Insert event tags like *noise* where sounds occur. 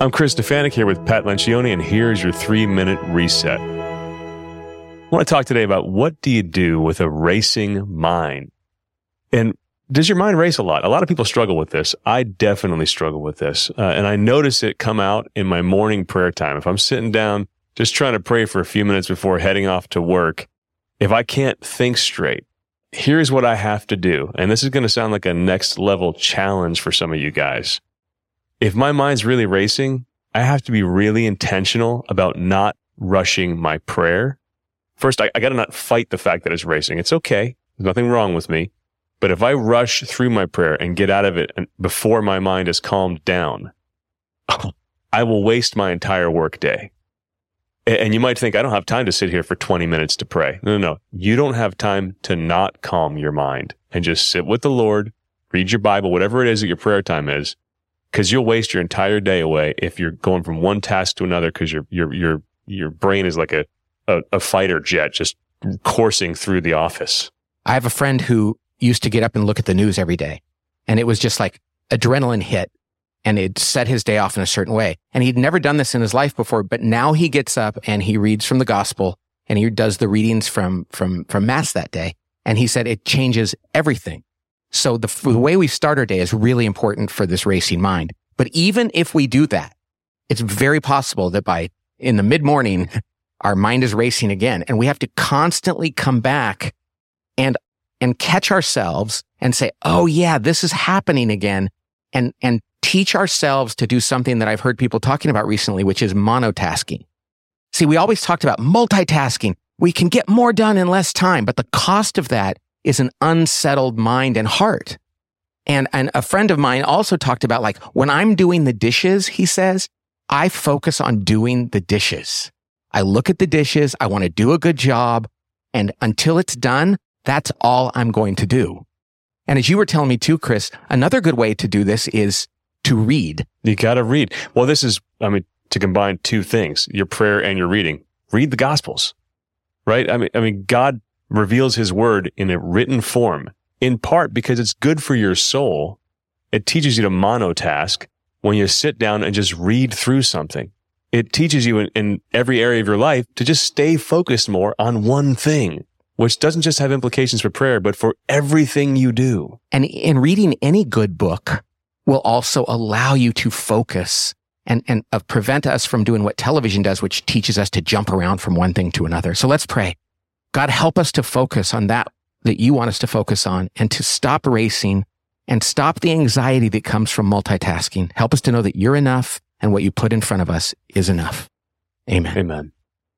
I'm Chris Stefanick here with Pat Lencioni, and here's your three minute reset. I want to talk today about what do you do with a racing mind? And does your mind race a lot? A lot of people struggle with this. I definitely struggle with this. Uh, and I notice it come out in my morning prayer time. If I'm sitting down just trying to pray for a few minutes before heading off to work, if I can't think straight, here's what I have to do. And this is going to sound like a next level challenge for some of you guys. If my mind's really racing, I have to be really intentional about not rushing my prayer. First, I, I got to not fight the fact that it's racing. It's okay. There's nothing wrong with me. But if I rush through my prayer and get out of it before my mind is calmed down, I will waste my entire work day. And you might think, I don't have time to sit here for 20 minutes to pray. No, no, no. You don't have time to not calm your mind and just sit with the Lord, read your Bible, whatever it is that your prayer time is, because you'll waste your entire day away if you're going from one task to another because your, your, your, your brain is like a, a, a fighter jet just coursing through the office. I have a friend who used to get up and look at the news every day. And it was just like adrenaline hit and it set his day off in a certain way. And he'd never done this in his life before, but now he gets up and he reads from the gospel and he does the readings from, from, from mass that day. And he said it changes everything. So the, the way we start our day is really important for this racing mind. But even if we do that, it's very possible that by in the mid morning, *laughs* our mind is racing again and we have to constantly come back and, and catch ourselves and say, Oh yeah, this is happening again and, and teach ourselves to do something that I've heard people talking about recently, which is monotasking. See, we always talked about multitasking. We can get more done in less time, but the cost of that is an unsettled mind and heart. And, and a friend of mine also talked about like when I'm doing the dishes, he says, I focus on doing the dishes. I look at the dishes. I want to do a good job. And until it's done, that's all I'm going to do. And as you were telling me too, Chris, another good way to do this is to read. You got to read. Well, this is, I mean, to combine two things, your prayer and your reading. Read the gospels, right? I mean, I mean, God reveals his word in a written form, in part because it's good for your soul. It teaches you to monotask when you sit down and just read through something. It teaches you in, in every area of your life to just stay focused more on one thing which doesn't just have implications for prayer, but for everything you do. And in reading any good book will also allow you to focus and, and uh, prevent us from doing what television does, which teaches us to jump around from one thing to another. So let's pray. God, help us to focus on that that you want us to focus on and to stop racing and stop the anxiety that comes from multitasking. Help us to know that you're enough and what you put in front of us is enough. Amen. Amen.